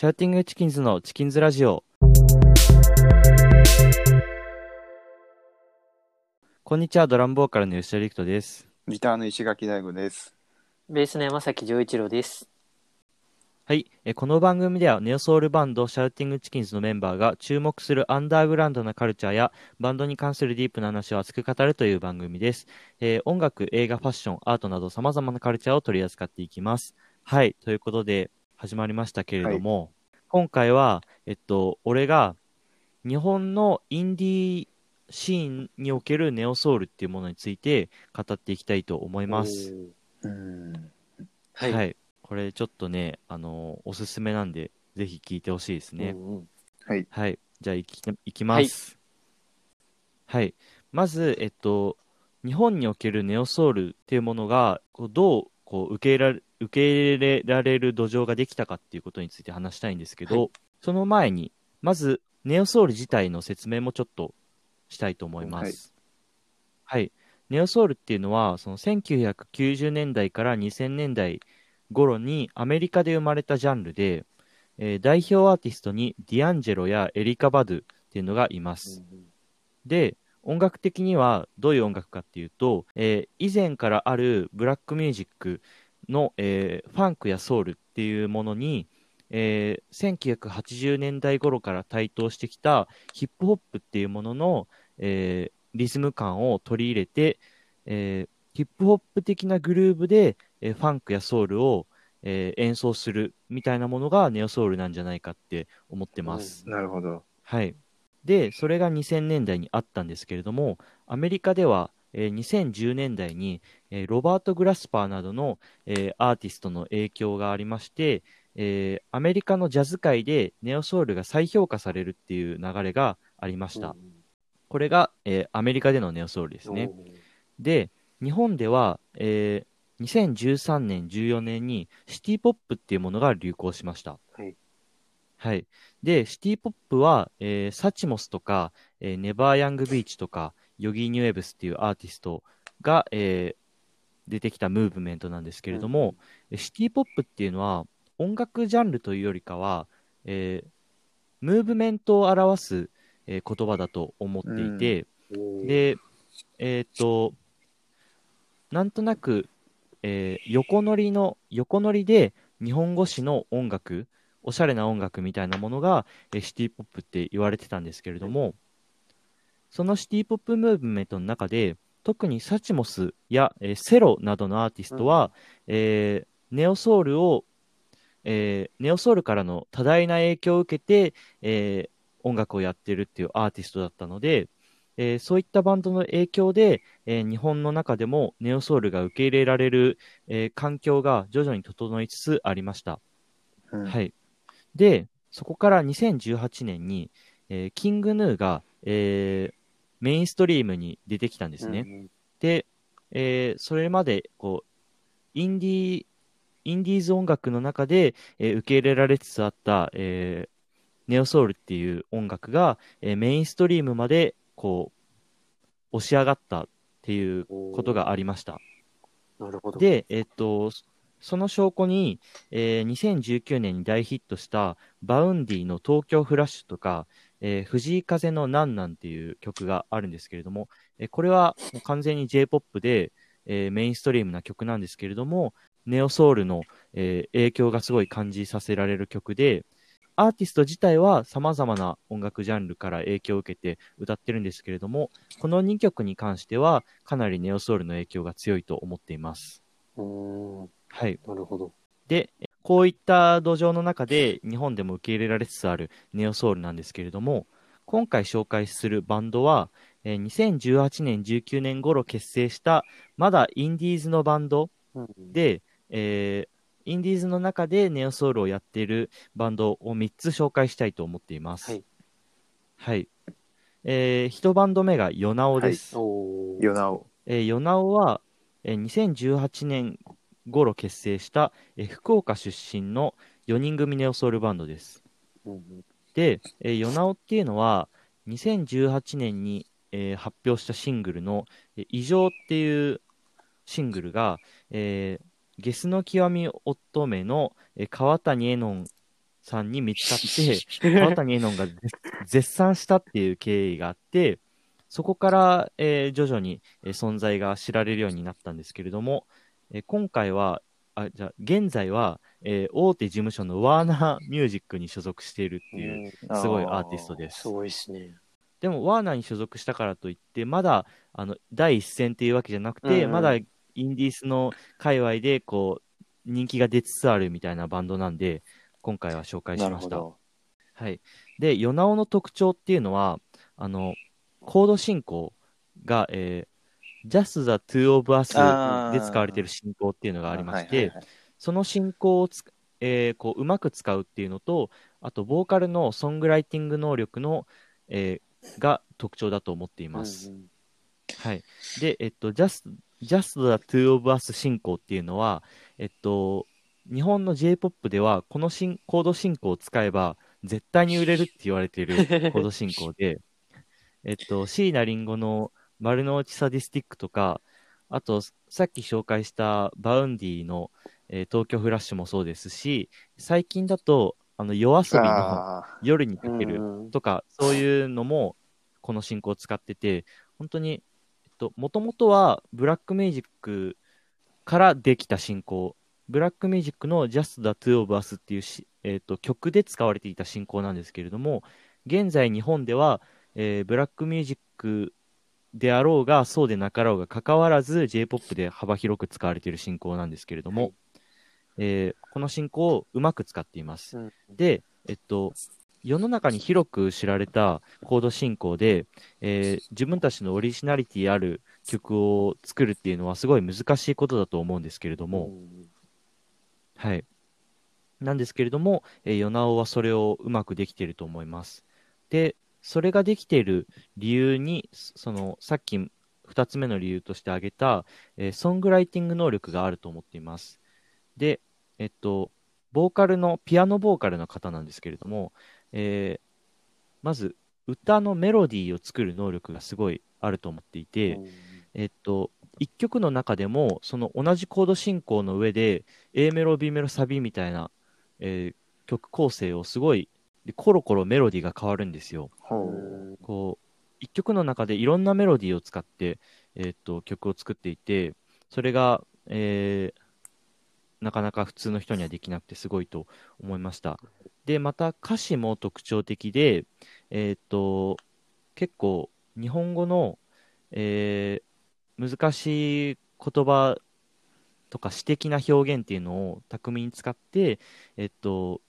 シャウティングチキンズのチキンズラジオ。こんにちは、ドラムボーカルの吉田陸斗です。ギターの石垣大吾です。ベースの山崎丈一郎です。はい。えこの番組では、ネオソウルバンド、シャウティングチキンズのメンバーが注目するアンダーグラウンドなカルチャーや、バンドに関するディープな話を熱く語るという番組です。えー音楽、映画、ファッション、アートなど様々なカルチャーを取り扱っていきます。はい。ということで、始まりましたけれども、今回は、えっと、俺が、日本のインディーシーンにおけるネオソウルっていうものについて語っていきたいと思います。うん。は。はいい。これちょっとね、あのーおすすめなんで、ぜひ聞いてほしいですね。うんうんはい。はい。じゃあ、いき、いきます。はい。まず、えっと、日本におけるネオソウルっていうものが、こうどう、こう、受け入れられ、受け入れられる土壌ができたかっていうことについて話したいんですけど、はいその前に、まず、ネオソウル自体の説明もちょっとしたいと思います。はい。ネオソウルっていうのは、その1990年代から2000年代頃にアメリカで生まれたジャンルで、えー代表アーティストにディアンジェロやエリカ・バドゥっていうのがいます。で、音楽的にはどういう音楽かっていうと、えー以前からあるブラックミュージックの、えーファンクやソウルっていうものに、えー1980年代頃から台頭してきたヒップホップっていうものの、えーリズム感を取り入れて、えーヒップホップ的なグルーブで、えーファンクやソウルを、えー演奏するみたいなものがネオソウルなんじゃないかって思ってます。なるほど。はい。で、それが2000年代にあったんですけれども、アメリカでは、えー2010年代に、えーロバート・グラスパーなどの、えーアーティストの影響がありまして、えーアメリカのジャズ界でネオソウルが再評価されるっていう流れがありました。これが、えーアメリカでのネオソウルですね。で、日本では、えー2013年、14年にシティポップっていうものが流行しました。はい。はい。で、シティポップは、えーサチモスとか、えーネバーヤングビーチとか、ヨギーニュエブスっていうアーティストが、えー出てきたムーブメントなんですけれども、シティポップっていうのは音楽ジャンルというよりかは、えームーブメントを表す、えー言葉だと思っていて、で、えっ、と、なんとなく、えー横乗りの、横乗りで日本語詞の音楽、おしゃれな音楽みたいなものが、えーシティポップって言われてたんですけれども、そのシティポップムーブメントの中で、特にサチモスや、えーセロなどのアーティストは、えーネオソウルを、えーネオソウルからの多大な影響を受けて、えー音楽をやってるっていうアーティストだったので、えーそういったバンドの影響で、えー日本の中でもネオソウルが受け入れられる、えー環境が徐々に整いつつありました。うんはい。で、そこから2018年に、えーキングヌーが、えーメインストリームに出てきたんですね。で、えーそれまで、こう、インディー、インディーズ音楽の中で、えー受け入れられつつあった、えーネオソウルっていう音楽が、えーメインストリームまで、こう、押し上がったっていうことがありました。なるほど。で、えっと、その証拠に、えー2019年に大ヒットした Vaundy の東京フラッシュとか、えー藤井風のなんなんっていう曲があるんですけれども、えーこれはもう完全に J-POP で、えーメインストリームな曲なんですけれども、ネオソウルの、えー影響がすごい感じさせられる曲で、アーティスト自体は様々な音楽ジャンルから影響を受けて歌ってるんですけれども、この2曲に関してはかなりネオソウルの影響が強いと思っています。うーん、はい。なるほど。で、こういった土壌の中で日本でも受け入れられつつあるネオソウルなんですけれども、今回紹介するバンドは、えー2018年、19年頃結成した、まだインディーズのバンドで、えーインディーズの中でネオソウルをやっているバンドを3つ紹介したいと思っています。はい。はい。えー、1バンド目がヨナオです。ヨナオ。えー、ヨナオは、えー2018年頃結成した、えー福岡出身の4人組ネオソウルバンドです。で、えー、ヨナオっていうのは、2018年に、えー発表したシングルの、えー異常っていうシングルが、えーゲスの極み乙女の、えー川谷絵音さんに見つかって、川谷絵音が絶絶賛したっていう経緯があって、そこから、えー徐々に、えー存在が知られるようになったんですけれども、えー今回は、あじゃあ現在は、えー大手事務所のワーナーミュージックに所属しているっていう、うんすごいアーティストですす。ごいですね。でも、ワーナーに所属したからといって、まだあの第一線っていうわけじゃなくて、うんうんまだインディースの界隈でこう人気が出つつあるみたいなバンドなんで、今回は紹介しました。はい。で、ヨナオの特徴っていうのは、あの、コード進行が、えー、Just the Two of Us で使われている進行っていうのがありまして、はいはいはいその進行をつ、えーこううまく使うっていうのと、あと、ボーカルのソングライティング能力の、えーが特徴だと思っています。うんはい。で、えっと、Just, Just the Two of Us 進行っていうのは、えっと、日本の J-POP では、この進コード進行を使えば、絶対に売れるって言われているコード進行で、えっと、椎名林檎の丸の内サディスティックとか、あと、さっき紹介した Vaundy の、えー東京フラッシュもそうですし、最近だと、あの、 YOASOBI のあ夜に駆けるとか、そういうのも、この進行を使ってて、本当に、えっと、もともとは、ブラックミュージックからできた進行、ブラックミュージックの Just the Two of Us っていうし、えっと、曲で使われていた進行なんですけれども、現在日本では、えーブラックミュージックであろうが、そうでなかろうが関わらず、J-POP で幅広く使われている進行なんですけれども、はいえーこの進行をうまく使っています。うんで、えっと、世の中に広く知られたコード進行で、えー自分たちのオリジナリティある曲を作るっていうのはすごい難しいことだと思うんですけれども、うんはい。なんですけれども、えー、ヨナオはそれをうまくできていると思います。で、それができている理由に、そその、さっき2つ目の理由として挙げた、えーソングライティング能力があると思っています。で、えっと、ボーカルの、ピアノボーカルの方なんですけれども、えーまず、歌のメロディーを作る能力がすごいあると思っていて、えっと、一曲の中でも、その同じコード進行の上で、A メロ、B メロ、サビみたいな、えー曲構成をすごい、でコロコロメロディーが変わるんですよ。こう、一曲の中でいろんなメロディーを使って、えーっと、曲を作っていて、それが、えーなかなか普通の人にはできなくてすごいと思いました。で、また歌詞も特徴的で、えーっと、結構日本語の、えー難しい言葉とか詩的な表現っていうのを巧みに使って、えっと、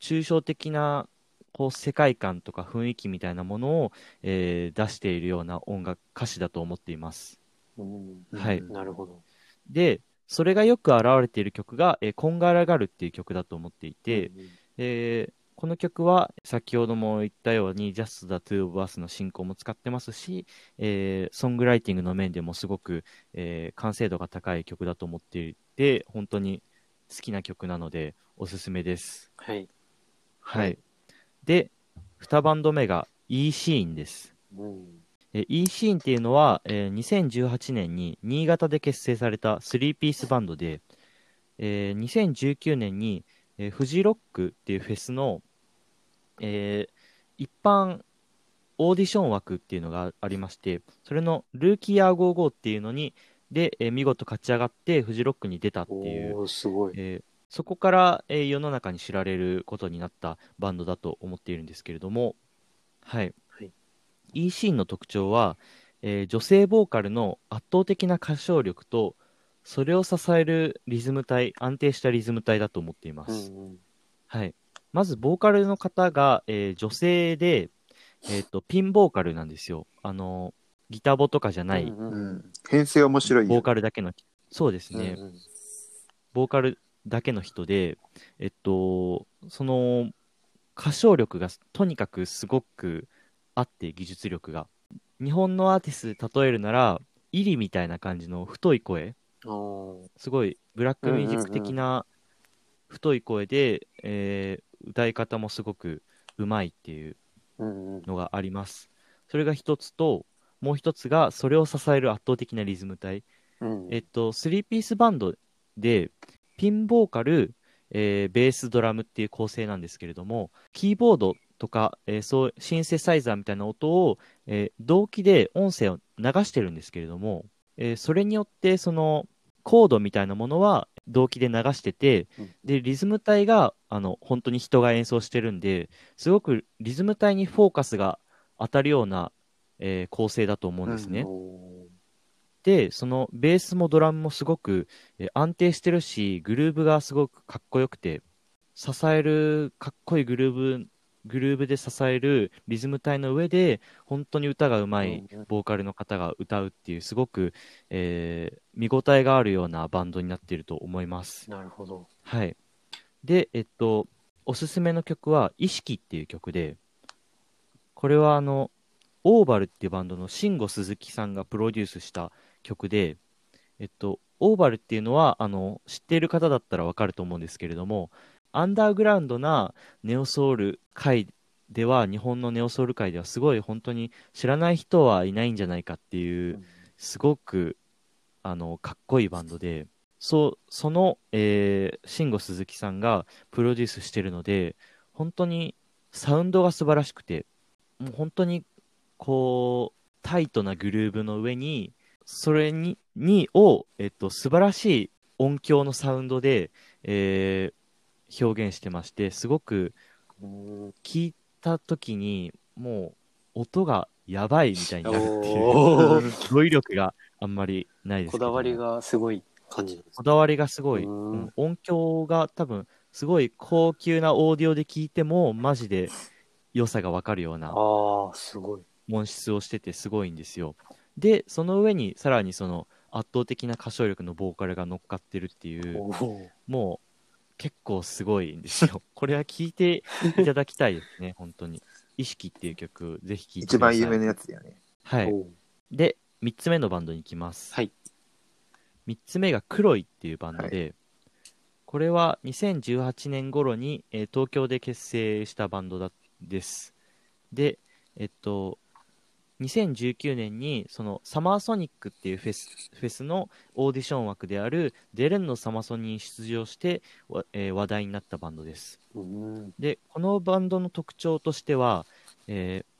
抽象的なこう世界観とか雰囲気みたいなものを、えー出しているような音楽歌詞だと思っています。うんはいなるほど。で、それがよく表れている曲が、えーこんがらがるっていう曲だと思っていて、うんえーこの曲は先ほども言ったように Just the Two of Us の進行も使ってますし、えーソングライティングの面でもすごく、えー完成度が高い曲だと思っていて、本当に好きな曲なのでおすすめです。はい。はい。で、2バンド目が E シーンです。う E シーンっていうのは、えー2018年に新潟で結成された3ピースバンドで、えー2019年に、えーフジロックっていうフェスの、えー一般オーディション枠っていうのがありまして、それのルーキーヤー55っていうのに、で、えー見事勝ち上がってフジロックに出たっていう、すごい。えーそこから、えー世の中に知られることになったバンドだと思っているんですけれども、はい。はい E シーンの特徴は、えー女性ボーカルの圧倒的な歌唱力と、それを支えるリズム体、安定したリズム体だと思っています。うんうんはい。まず、ボーカルの方が、えー女性で、えっ、と、ピンボーカルなんですよ。あの、ギターボとかじゃない、うんうんうん。編成面白いよボーカルだけの、そうですね。うんうんボーカルだけの人で、えっと、その歌唱力がとにかくすごくあって、技術力が。日本のアーティストで例えるなら、イリみたいな感じの太い声、すごいブラックミュージック的な太い声で、えー歌い方もすごくうまいっていううんうんのがあります。それが一つと、もう一つがそれを支える圧倒的なリズム体。うんえっと、3ピースバンドで、ピンボーカル、えーベース、ドラムっていう構成なんですけれども、キーボードとか、えーそう、シンセサイザーみたいな音を、えー同期で音声を流してるんですけれども、えーそれによって、その、コードみたいなものは同期で流してて、うんで、リズム体が、あの、本当に人が演奏してるんで、すごくリズム体にフォーカスが当たるような、えー構成だと思うんですね。おで、そのベースもドラムもすごく、えー安定してるし、グルーブがすごくかっこよくて、支える、かっこいいグルーブ、グルーブで支えるリズム体の上で、本当に歌がうまいボーカルの方が歌うっていう、すごく、えー見応えがあるようなバンドになっていると思います。ーなるほど。はい。で、えっと、おすすめの曲は、意識っていう曲で、これはあの、オーバルっていうバンドの慎吾鈴木さんがプロデュースした曲で、えっと、オーバルっていうのは、あの、知っている方だったらわかると思うんですけれども、アンダーグラウンドなネオソウル界では、日本のネオソウル界ではすごい本当に知らない人はいないんじゃないかっていう、すごく、あの、かっこいいバンドで、そ、その、えー、慎吾鈴木さんがプロデュースしてるので、本当にサウンドが素晴らしくて、もう本当に、こう、タイトなグルーブの上に、それに、に、を、えっと、素晴らしい音響のサウンドで、えー表現してまして、すごくうん聞いた時に、もう、音がやばいみたいになるっていう。語彙力があんまりないですこだわりがすごい感じなんですこだわりがすごい、うんうん。音響が多分すごい高級なオーディオで聞いてもマジで良さがわかるようなああ、すごい。音質をしててすごいんですよでその上にさらにその圧倒的な歌唱力のボーカルが乗っかってるっていうもう結構すごいんですよ これは聞いていただきたいですね本当に意識っていう曲ぜひ聴いて一ください番有名なやつだよね。はいで、3つ目のバンドに行きます。はい。3つ目が黒いっていうバンドで、これは2018年頃に、えー東京で結成したバンドだです。で、えっと、2019年にそのサマーソニックっていうフェスフェスのオーディション枠であるデレンのサマソニに出場して、わえー話題になったバンドです。うんで、このバンドの特徴としては、えー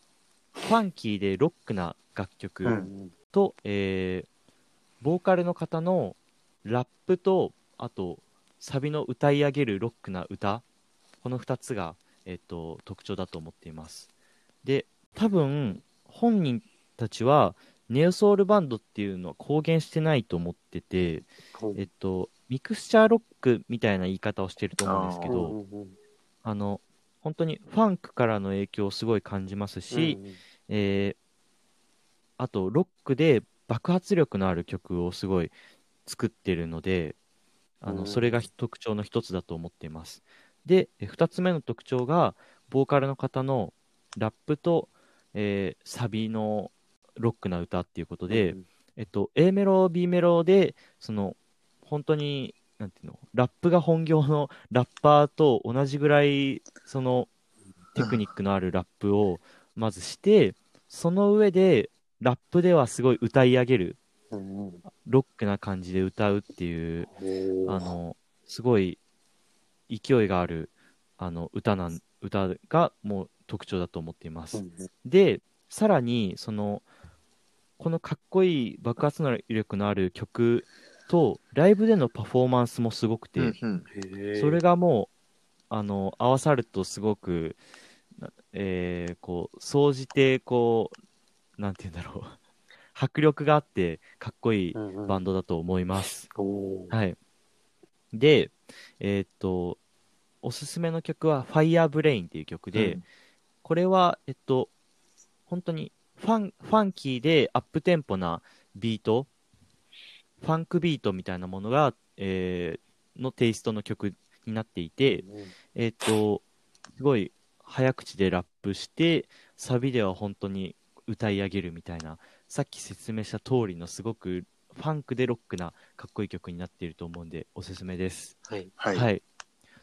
ファンキーでロックな楽曲、うんと、えーボーカルの方のラップと、あと、サビの歌い上げるロックな歌、この2つが、えっと特徴だと思っています。で、多分、本人たちは、ネオソウルバンドっていうのは公言してないと思ってて、えっと、ミクスチャーロックみたいな言い方をしてると思うんですけうんど、あの、本当にファンクからの影響をすごい感じますし、うんうんえーあと、ロックで爆発力のある曲をすごい作ってるので、あのうんそれが特徴の一つだと思っています。で、え二つ目の特徴が、ボーカルの方のラップと、えーサビのロックな歌っていうことで、うんえっと、A メロ、B メロで、その、本当に、なんていうの、ラップが本業のラッパーと同じぐらい、その、テクニックのあるラップをまずして、その上で、ラップではすごい歌い上げる、ロックな感じで歌うっていう、あの、すごい勢いがある、あの、歌なん、歌がもう特徴だと思っています。うんうんで、さらに、その、このかっこいい爆発力のある曲と、ライブでのパフォーマンスもすごくて、うんうんそれがもう、あの、合わさるとすごく、なえーこう、総じて、こう、なんて言うんだろう、迫力があって、かっこいいうんうんバンドだと思います。おーはい。で、えーっと、おすすめの曲は Fire Brain っていう曲で、うんこれは、えっと、本当にファン、ファンキーでアップテンポなビート、ファンクビートみたいなものが、えーのテイストの曲になっていて、えっと、すごい早口でラップして、サビでは本当に歌い上げるみたいな、さっき説明した通りのすごくファンクでロックなかっこいい曲になっていると思うんで、おすすめです。はい。はい。はい。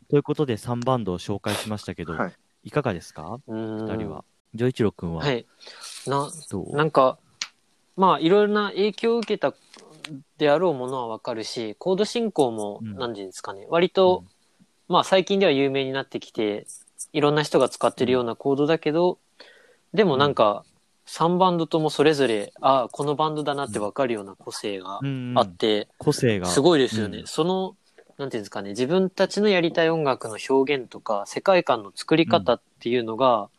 ということで3バンドを紹介しましたけど、はいい、かがですか？二二人は。ジョイチロ君は？はい。な、なんか、まあ、いろいろな影響を受けたであろうものはわかるし、コード進行も、うん。なんていうんですかね、割と、まあ最近では有名になってきて、いろんな人が使ってるようなコードだけど、でもなんか、3バンドともそれぞれ、ああ、このバンドだなってわかるような個性がうんうん。あって、個性が。すごいですよね。うん。その、なんていうんですかね、自分たちのやりたい音楽の表現とか、世界観の作り方っていうのが、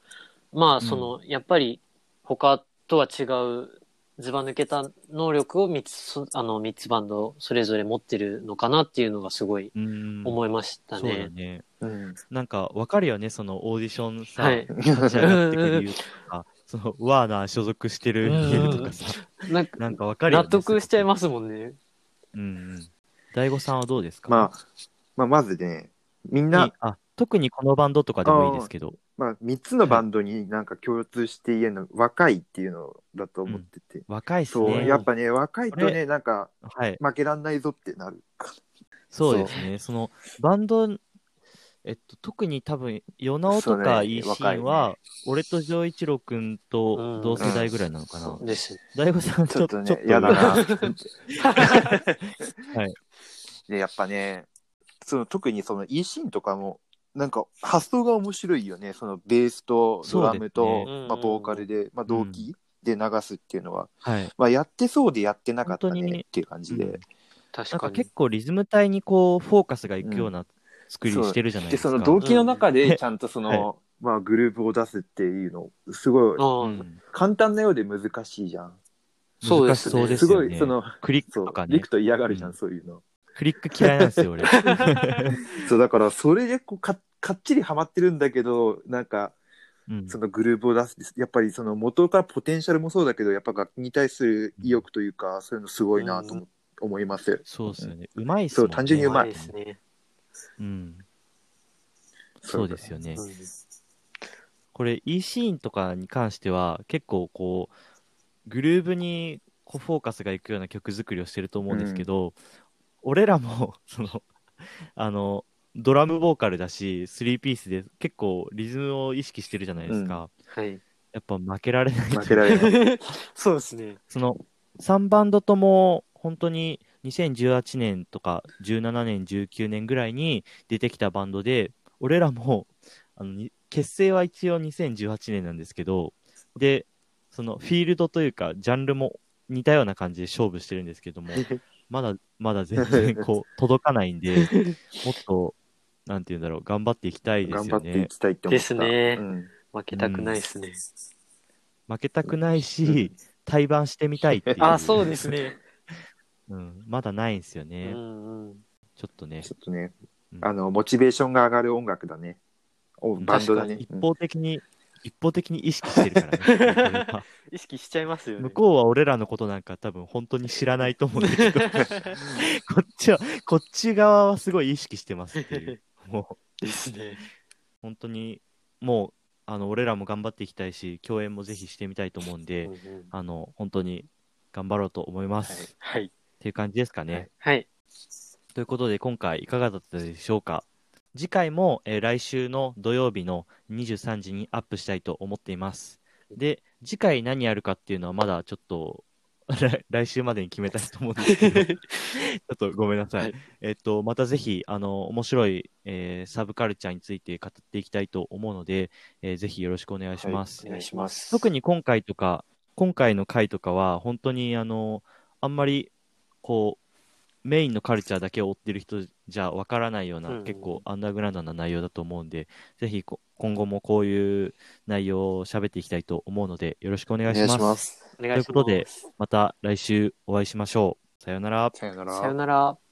まあ、その、やっぱり、他とは違う、ずば抜けた能力を3つ、そあの、三つバンド、それぞれ持ってるのかなっていうのがすごいうん。思いましたそうだね。ね。うん。なんか、わかるよね、そのオーディションさ、はい立ち上がってくる理由とか、その、ワーナー所属してる理由とかさ、なんか、なんかわかるよね。納得しちゃいすますもんね。うん。大悟さんはどうですか？まあ、まあ、まずね、みんなに、あ、特にこのバンドとかでもいいですけど。まあ、3つのバンドになんか共通して言えるの、若いっていうのだと思ってて。若いっすそう、ね。やっぱね、若いとね、なんかはい。負けらんないぞってなる。そうですね。その、バンド、えっと、特に多分、ヨナオとかイーシ若いねンは、俺とジョイチロ君と同世代ぐらいなのかな。です。大悟さんちょっと、ちょっとねちょっ、とやだな。はい。で、やっぱね、その特にその E シーンとかも、なんか発想が面白いよね。そのベースとドラムと、ねまあ、ボーカルで、まあ、同期で流すっていうのは、はい。まあ、やってそうでやってなかったねっていう感じで。うん確かになんか結。構リズム体にこう、フォーカスがいくような作りしてるじゃないで、ですか。その動機の中でちゃんとその、はいまあ、グループを出すっていうの、すごいうんうん簡単なようで難しいじゃん。そうですね難しそうですすよね。ごい、その、クリックとか、ねリク。と嫌がるじゃん、うんそういうの。クリック嫌いなんですよ、俺。そう、だから、それでこうか、かっちりハマってるんだけど、なんか、うんそのグループを出す、やっぱりその元からポテンシャルもそうだけど、やっぱ楽器に対する意欲というか、そういうのすごいなと思,、思いますよ。そうですよね。うまいっすね。そう単純にうまいですね。うん。そうですよね。うんこれ E シーンとかに関しては結構こうグルーブにこうフォーカスがいくような曲作りをしてると思うんですけど、俺らも そのあのドラムボーカルだし3ピースで結構リズムを意識してるじゃないですか、はい。やっぱ負けられない負けられない。そうですね。その3バンドとも本当に2018年とか17年19年ぐらいに出てきたバンドで俺らもあのに結成は一応2018年なんですけどでそのフィールドというかジャンルも似たような感じで勝負してるんですけども まだまだ全然こう 届かないんでもっとなんて言うんだろう頑張っていきたいですよ頑張っていねきたいって思った。ですねうん負けたくないですね。負けたくないし対バンしてみたいっていうあ、そうですね。うん、まだないんですようね、んうん。ちょっとねちょっとね、うんあの、モチベーションが上がる音楽だね。おバンドだね。一方的に、一方的に意識してるからね。意識しちゃいますよね。向こうは俺らのことなんか多分本当に知らないと思うんだけど、こっちは、こっち側はすごい意識してますっていう。もう、ですね。本当に、もう、あの、俺らも頑張っていきたいし、共演もぜひしてみたいと思うんで、うんうんあの、本当に頑張ろうと思います。はい。っていう感じですかね。はい。ということで、今回いかがだったでしょうか？次回も、えー来週の土曜日の23時にアップしたいと思っています。で、次回何やるかっていうのはまだちょっと、来 来週までに決めたいと思うんですけど、ちょっとごめんなさい。はいえっと、またぜひ、あの、面白い、えーサブカルチャーについて語っていきたいと思うので、えーぜひよろしくお願いします。お願いします。特に今回とか、今回の回とかは、本当にあの、あんまり、こう、メインのカルチャーだけを追ってる人じゃわからないような、うんうん結構アンダーグラウンドな内容だと思うんで、ぜひこ今後もこういう内容を喋っていきたいと思うので、よろしくお願いします。お願いします。ということでまた来週お会いしましょう。さようなら。さよなら。さよなら。